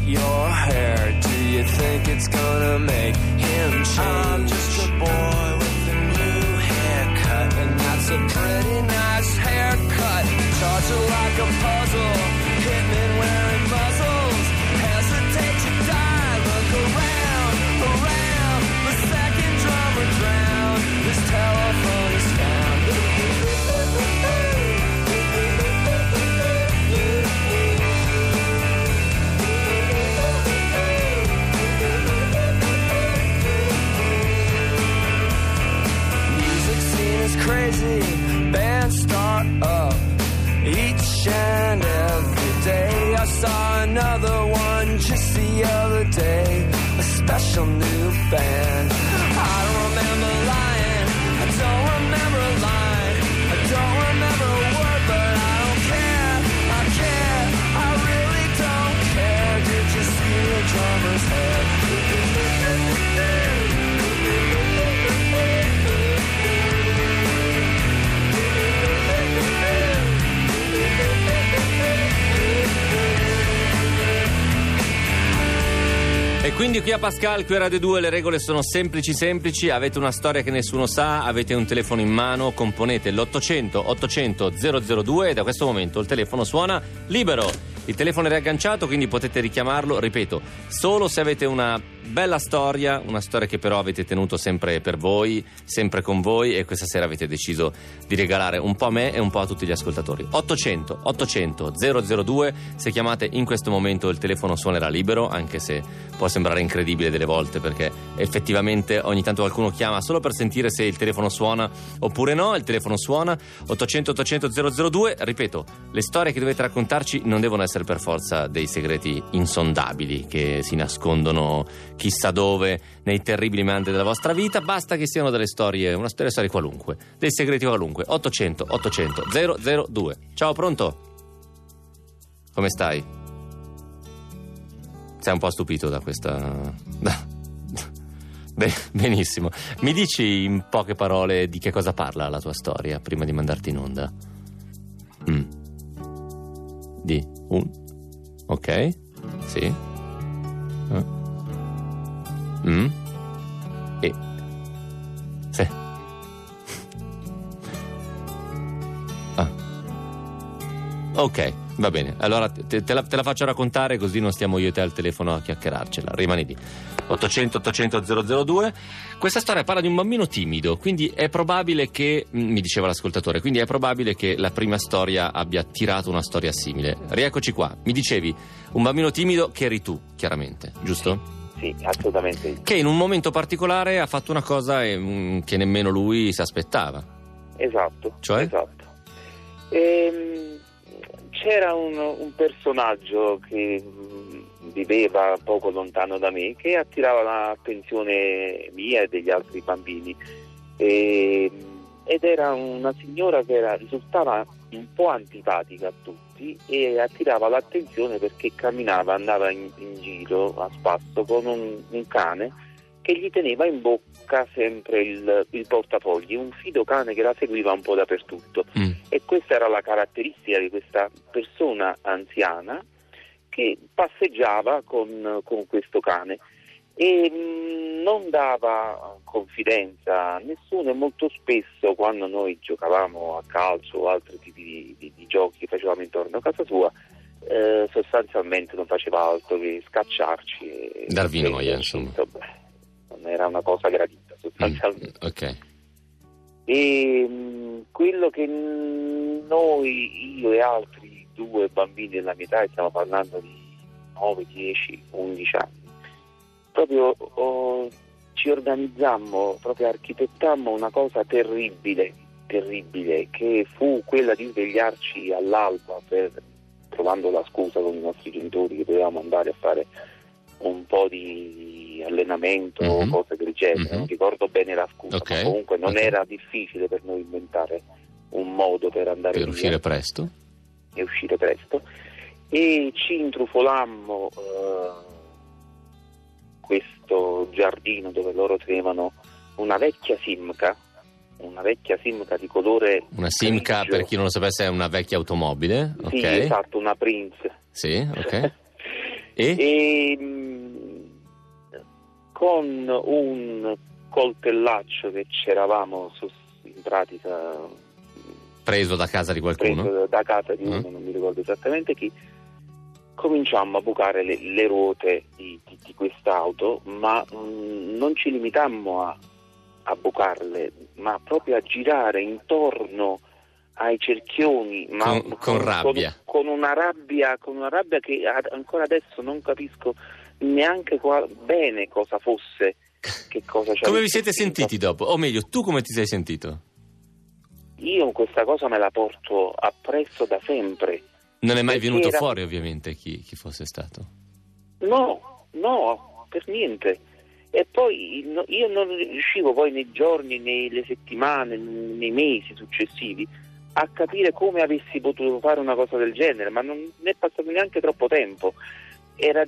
Your hair. Do you think it's gonna make him change? I'm just a boy with a new haircut, and that's a pretty nice haircut. Charge it like a puzzle, crazy, bands start up each and every day. I saw another one just the other day, a special new band. I don't remember lying, I don't remember line, I don't remember a word, but I don't care, I care, I really don't care. Did you see the drummer's head? Quindi qui a Pascal, qui a Radio 2 le regole sono semplici semplici, avete una storia che nessuno sa, avete un telefono in mano, componete l'800 800 002 e da questo momento il telefono suona libero. Il telefono è riagganciato, quindi potete richiamarlo, ripeto, solo se avete una bella storia, una storia che però avete tenuto sempre per voi, sempre con voi e questa sera avete deciso di regalare un po' a me e un po' a tutti gli ascoltatori. 800 800 002, se chiamate in questo momento il telefono suonerà libero, anche se può sembrare incredibile delle volte perché effettivamente ogni tanto qualcuno chiama solo per sentire se il telefono suona oppure no, il telefono suona 800 800 002, ripeto, le storie che dovete raccontarci non devono essere per forza dei segreti insondabili che si nascondono chissà dove nei terribili meandri della vostra vita, basta che siano delle storie, una storia, storia qualunque, dei segreti qualunque. 800 800 002. Ciao, pronto? Come stai? Sei un po' stupito da questa... [laughs] benissimo. Mi dici in poche parole di che cosa parla la tua storia prima di mandarti in onda? Mm. Di un. Ok. Sì. Eh. Mm. E. Sì. [laughs] Ah. Ok, va bene. Allora te, te la, te la faccio raccontare così non stiamo io e te al telefono a chiacchierarcela. Rimani lì. 800 800 002. Questa storia parla di un bambino timido, quindi è probabile che, mm, mi diceva l'ascoltatore, quindi è probabile che la prima storia abbia tirato una storia simile. Rieccoci qua. Mi dicevi, un bambino timido che eri tu, chiaramente, giusto? Sì, assolutamente sì. Che in un momento particolare ha fatto una cosa eh, mm, che nemmeno lui si aspettava. Esatto, Cioè? esatto. Ehm, c'era un, un personaggio che mh, viveva poco lontano da me che attirava l'attenzione mia e degli altri bambini Ehm, ed era una signora che era- risultava un po' antipatica a tutti e attirava l'attenzione perché camminava, andava in, in giro a spasso con un, un cane che gli teneva in bocca sempre il, il portafogli, un fido cane che la seguiva un po' dappertutto. Mm. E questa era la caratteristica di questa persona anziana che passeggiava con, con questo cane e mh, non dava confidenza a nessuno e molto spesso quando noi giocavamo a calcio o altri tipi di, di- di giochi che facevamo intorno a casa sua eh, sostanzialmente non faceva altro che scacciarci e Darvi e- noia, insomma. beh, non era una cosa gradita Mm, sostanzialmente Ok. e mh, quello che noi, io e altri due bambini della mia età, stiamo parlando di 9, 10, 11 anni, proprio oh, ci organizzammo, proprio architettammo una cosa terribile, terribile, che fu quella di svegliarci all'alba per, trovando la scusa con i nostri genitori che dovevamo andare a fare un po' di allenamento o Mhm. cose del genere, Mhm. non ricordo bene la scusa, Ok, ma comunque non ok. era difficile per noi inventare un modo per andare Per via uscire presto? e uscire presto e ci intrufolammo eh, questo giardino dove loro tenevano una vecchia simca una vecchia simca di colore Una Simca, grigio. per chi non lo sapesse, è una vecchia automobile. Sì esatto una Prince Sì, ok. [laughs] E? e mh, con un coltellaccio che c'eravamo in pratica Preso da casa di qualcuno? preso da casa di uno, Mm. non mi ricordo esattamente chi, cominciammo a bucare le, le ruote di, di- di quest'auto, ma mm, non ci limitammo a, a bucarle, ma proprio a girare intorno ai cerchioni, ma Con- con rabbia. con, con una rabbia, con una rabbia che ad- ancora adesso non capisco neanche qua- bene cosa fosse, che cosa Come vi siete sentiti dopo? O meglio, tu come ti sei sentito? Io questa cosa me la porto appresso da sempre. Non è mai venuto era- fuori, ovviamente, chi, chi fosse stato. No, no, per niente. E poi no- io non riuscivo poi nei giorni, nelle settimane, nei mesi successivi a capire come avessi potuto fare una cosa del genere, ma non ne è passato neanche troppo tempo. Era,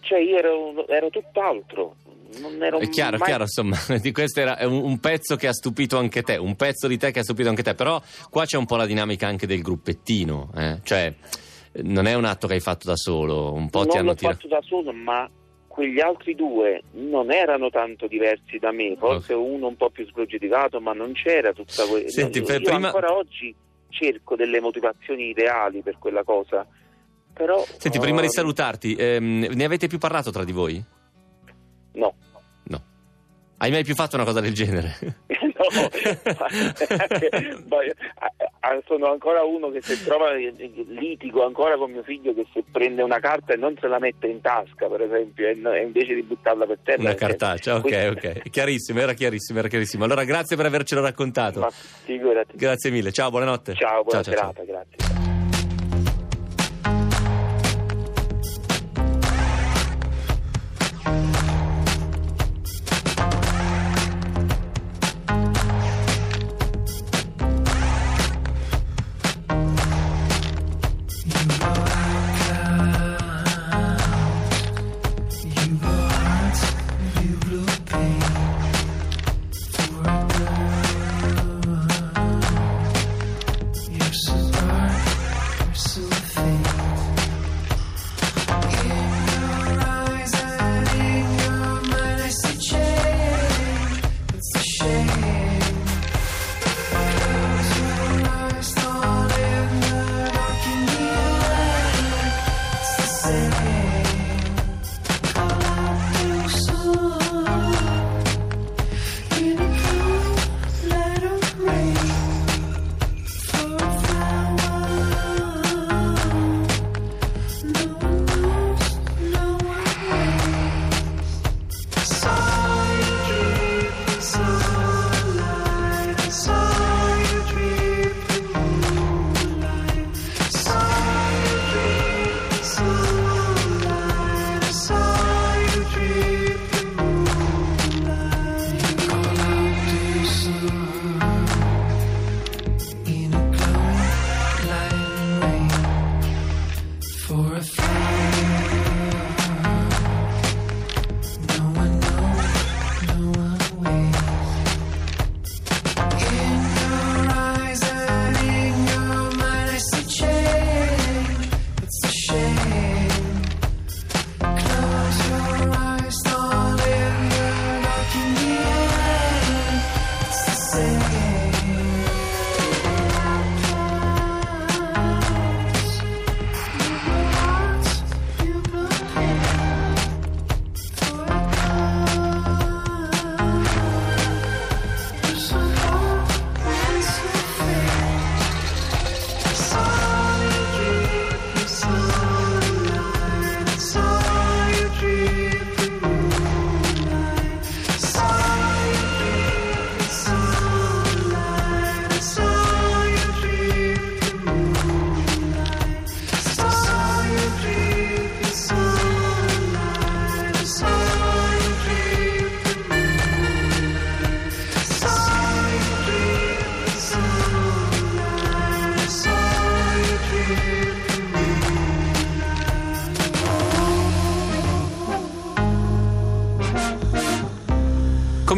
cioè io ero, ero tutt'altro. Non ero È chiaro, mai- chiaro, insomma, [laughs] di questo era un, un pezzo che ha stupito anche te, un pezzo di te che ha stupito anche te, però qua c'è un po' la dinamica anche del gruppettino, eh? cioè non è un atto che hai fatto da solo, un po' non ti hanno l'ho tirato... fatto da solo, ma quegli altri due non erano tanto diversi da me, forse uno un po' più sprogiudicato, ma non c'era tutta quella... Senti, io per prima- ancora oggi cerco delle motivazioni ideali per quella cosa, però... Senti, prima di ehm, salutarti, ehm, ne avete più parlato tra di voi? No. No. Hai mai più fatto una cosa del genere? [laughs] no, [laughs] ma- ma- sono ancora uno che se trova litigo ancora con mio figlio che se prende una carta e non se la mette in tasca per esempio e invece di buttarla per terra Una cartaccia, ok, Questo- ok. Chiarissimo, era chiarissimo, era chiarissimo. Allora grazie per avercelo raccontato. ma figurati Grazie mille, ciao, buonanotte. ciao buona ciao, ciao. serata grazie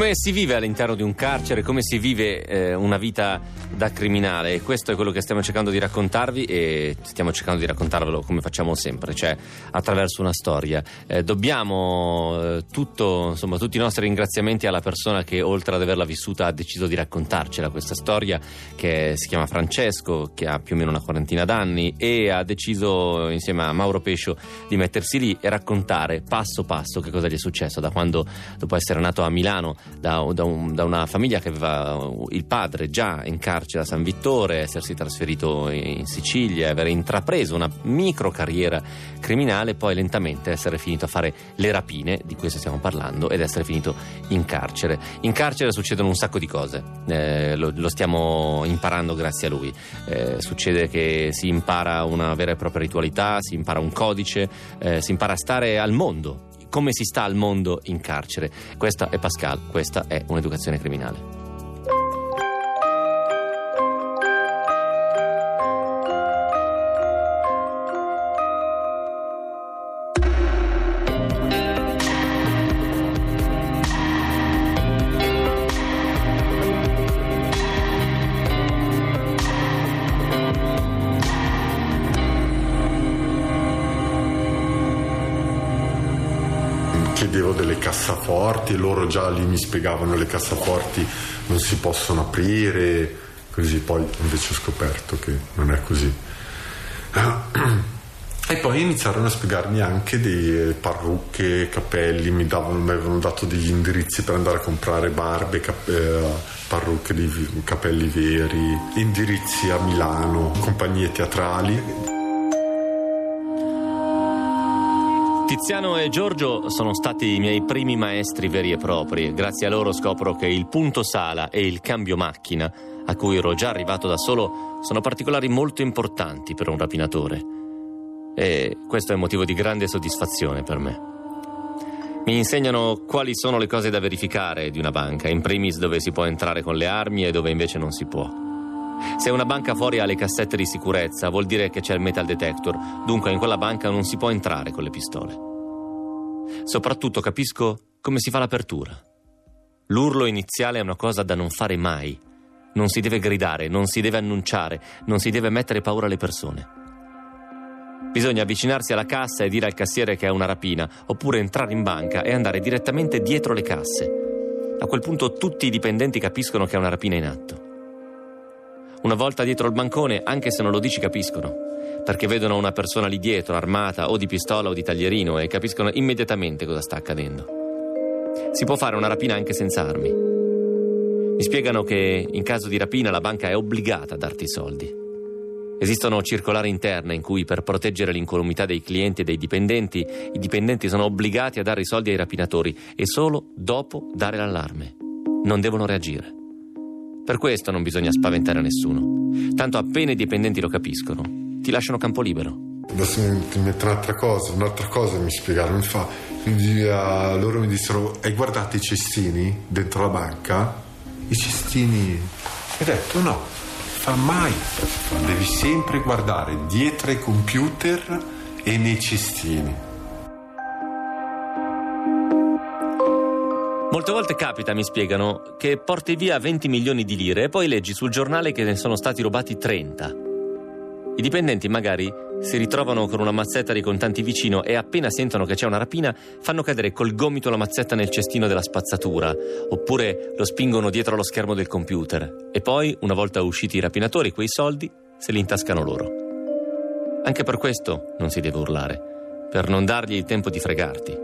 Come si vive all'interno di un carcere, come si vive eh, una vita da criminale? E questo è quello che stiamo cercando di raccontarvi e stiamo cercando di raccontarvelo come facciamo sempre, cioè attraverso una storia. Eh, dobbiamo eh, tutto, insomma, tutti i nostri ringraziamenti alla persona che oltre ad averla vissuta ha deciso di raccontarcela questa storia che si chiama Francesco, che ha più o meno una quarantina d'anni e ha deciso insieme a Mauro Pescio di mettersi lì e raccontare passo passo che cosa gli è successo da quando dopo essere nato a Milano da, da un- da una famiglia che aveva il padre già in carcere a San Vittore, essersi trasferito in Sicilia, aver intrapreso una micro carriera criminale, poi lentamente essere finito a fare le rapine, di questo stiamo parlando, ed essere finito in carcere. In carcere succedono un sacco di cose, eh, lo, lo stiamo imparando grazie a lui. Eh, succede che si impara una vera e propria ritualità, si impara un codice, eh, si impara a stare al mondo come si sta al mondo in carcere. Questa è Pascal, questa è un'educazione criminale. Cassaforti, loro già lì mi spiegavano le cassaforti non si possono aprire, così poi invece ho scoperto che non è così. [clears throat] E poi iniziarono a spiegarmi anche di parrucche, capelli, mi, davano, mi avevano dato degli indirizzi per andare a comprare barbe, cap- eh, parrucche di capelli veri, indirizzi a Milano, compagnie teatrali. Tiziano e Giorgio sono stati i miei primi maestri veri e propri. Grazie a loro scopro che il punto sala e il cambio macchina, a cui ero già arrivato da solo, sono particolari molto importanti per un rapinatore. E questo è motivo di grande soddisfazione per me. Mi insegnano quali sono le cose da verificare di una banca, in primis dove si può entrare con le armi e dove invece non si può. Se una banca fuori ha le cassette di sicurezza, vuol dire che c'è il metal detector, dunque in quella banca non si può entrare con le pistole. Soprattutto capisco come si fa l'apertura. L'urlo iniziale è una cosa da non fare mai. Non si deve gridare, non si deve annunciare, non si deve mettere paura alle persone. Bisogna avvicinarsi alla cassa e dire al cassiere che è una rapina, oppure entrare in banca e andare direttamente dietro le casse. A quel punto tutti i dipendenti capiscono che è una rapina in atto. Una volta dietro il bancone, anche se non lo dici, capiscono. Perché vedono una persona lì dietro, armata o di pistola o di taglierino, e capiscono immediatamente cosa sta accadendo. Si può fare una rapina anche senza armi. Mi spiegano che in caso di rapina la banca è obbligata a darti i soldi. Esistono circolari interne in cui per proteggere l'incolumità dei clienti e dei dipendenti, i dipendenti sono obbligati a dare i soldi ai rapinatori e solo dopo dare l'allarme. Non devono reagire. Per questo non bisogna spaventare nessuno. Tanto appena i dipendenti lo capiscono, ti lasciano campo libero. Adesso mi metto un'altra cosa, un'altra cosa mi spiegarono, mi fa, loro mi dissero, hai guardato i cestini dentro la banca? i cestini. Ho detto no, fa mai. Devi sempre guardare dietro ai computer e nei cestini. Molte volte capita, mi spiegano, che porti via 20 milioni di lire e poi leggi sul giornale che ne sono stati rubati 30. I dipendenti magari si ritrovano con una mazzetta di contanti vicino e appena sentono che c'è una rapina fanno cadere col gomito la mazzetta nel cestino della spazzatura oppure lo spingono dietro allo schermo del computer e poi, una volta usciti i rapinatori, quei soldi se li intascano loro. Anche per questo non si deve urlare, per non dargli il tempo di fregarti.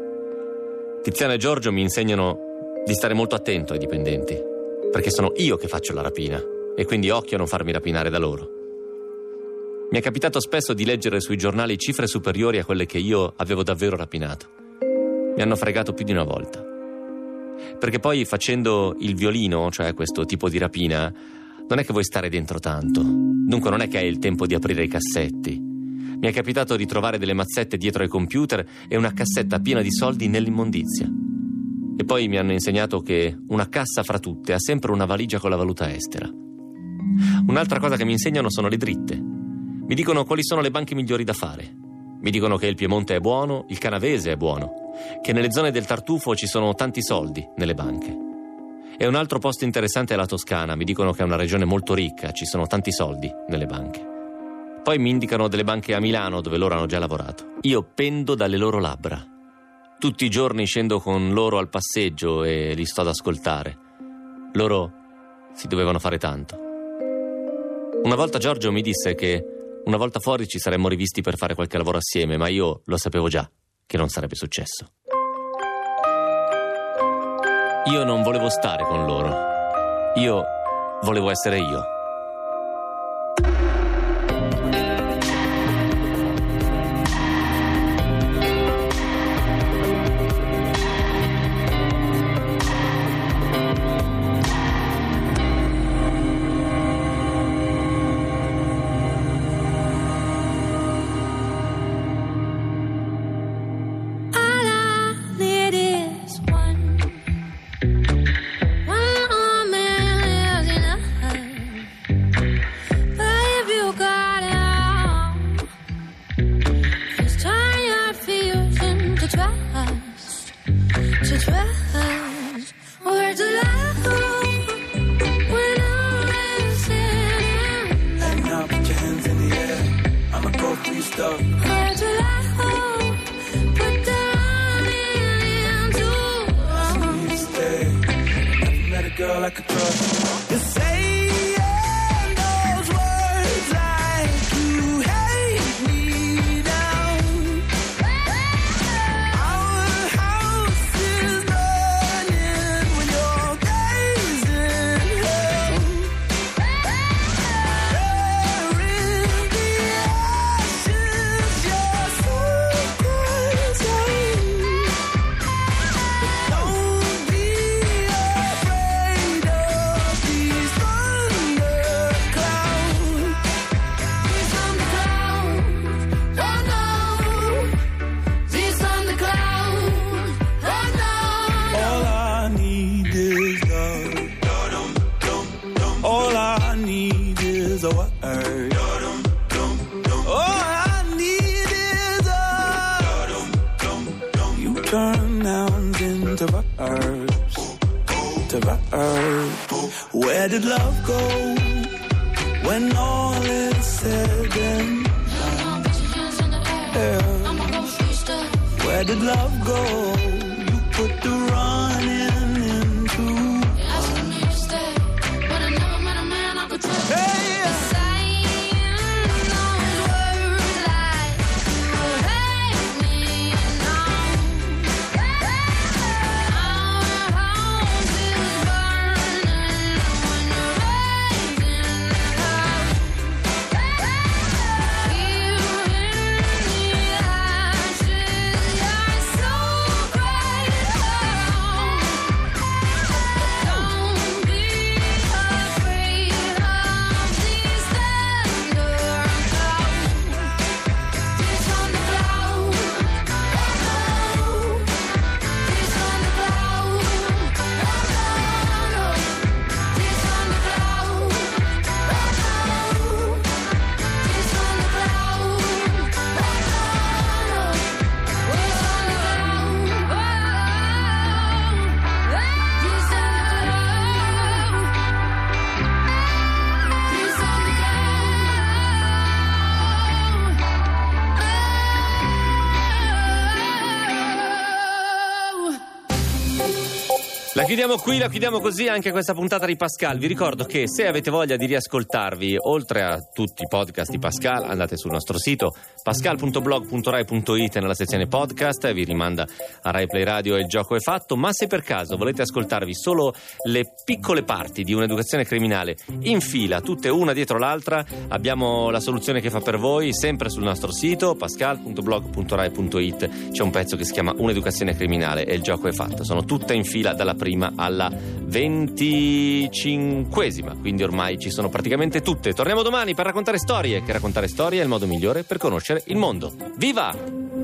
Tiziano e Giorgio mi insegnano di stare molto attento ai dipendenti, perché sono io che faccio la rapina e quindi occhio a non farmi rapinare da loro. Mi è capitato spesso di leggere sui giornali cifre superiori a quelle che io avevo davvero rapinato. Mi hanno fregato più di una volta. Perché poi facendo il violino, cioè questo tipo di rapina, non è che vuoi stare dentro tanto. Dunque non è che hai il tempo di aprire i cassetti. Mi è capitato di trovare delle mazzette dietro ai computer e una cassetta piena di soldi nell'immondizia. E poi mi hanno insegnato che una cassa fra tutte ha sempre una valigia con la valuta estera. Un'altra cosa che mi insegnano sono le dritte. Mi dicono quali sono le banche migliori da fare. Mi dicono che il Piemonte è buono, il Canavese è buono, che nelle zone del Tartufo ci sono tanti soldi nelle banche. E un altro posto interessante è la Toscana, mi dicono che è una regione molto ricca, ci sono tanti soldi nelle banche. Poi mi indicano delle banche a Milano dove loro hanno già lavorato. Io pendo dalle loro labbra. Tutti i giorni scendo con loro al passeggio e li sto ad ascoltare. Loro si dovevano fare tanto. Una volta Giorgio mi disse che una volta fuori ci saremmo rivisti per fare qualche lavoro assieme, ma io lo sapevo già che non sarebbe successo. Io non volevo stare con loro. Io volevo essere io. Trust. To trust. Words to love when I'm listening. And now put your hands in the air. I'ma go your stuff. Words to love. Put the running into stay. Never met a girl I could trust. Chiudiamo qui, la chiudiamo così anche questa puntata di Pascal. Vi ricordo che se avete voglia di riascoltarvi, oltre a tutti i podcast di Pascal, andate sul nostro sito pascal.blog.rai.it nella sezione podcast, vi rimanda a Rai Play Radio e il gioco è fatto, ma se per caso volete ascoltarvi solo le piccole parti di un'educazione criminale in fila, tutte una dietro l'altra, abbiamo la soluzione che fa per voi, sempre sul nostro sito pascal.blog.rai.it c'è un pezzo che si chiama Un'educazione criminale e il gioco è fatto. Sono tutte in fila dalla prima alla venticinquesima, quindi ormai ci sono praticamente tutte. Torniamo domani per raccontare storie, che raccontare storie è il modo migliore per conoscere il mondo. Viva!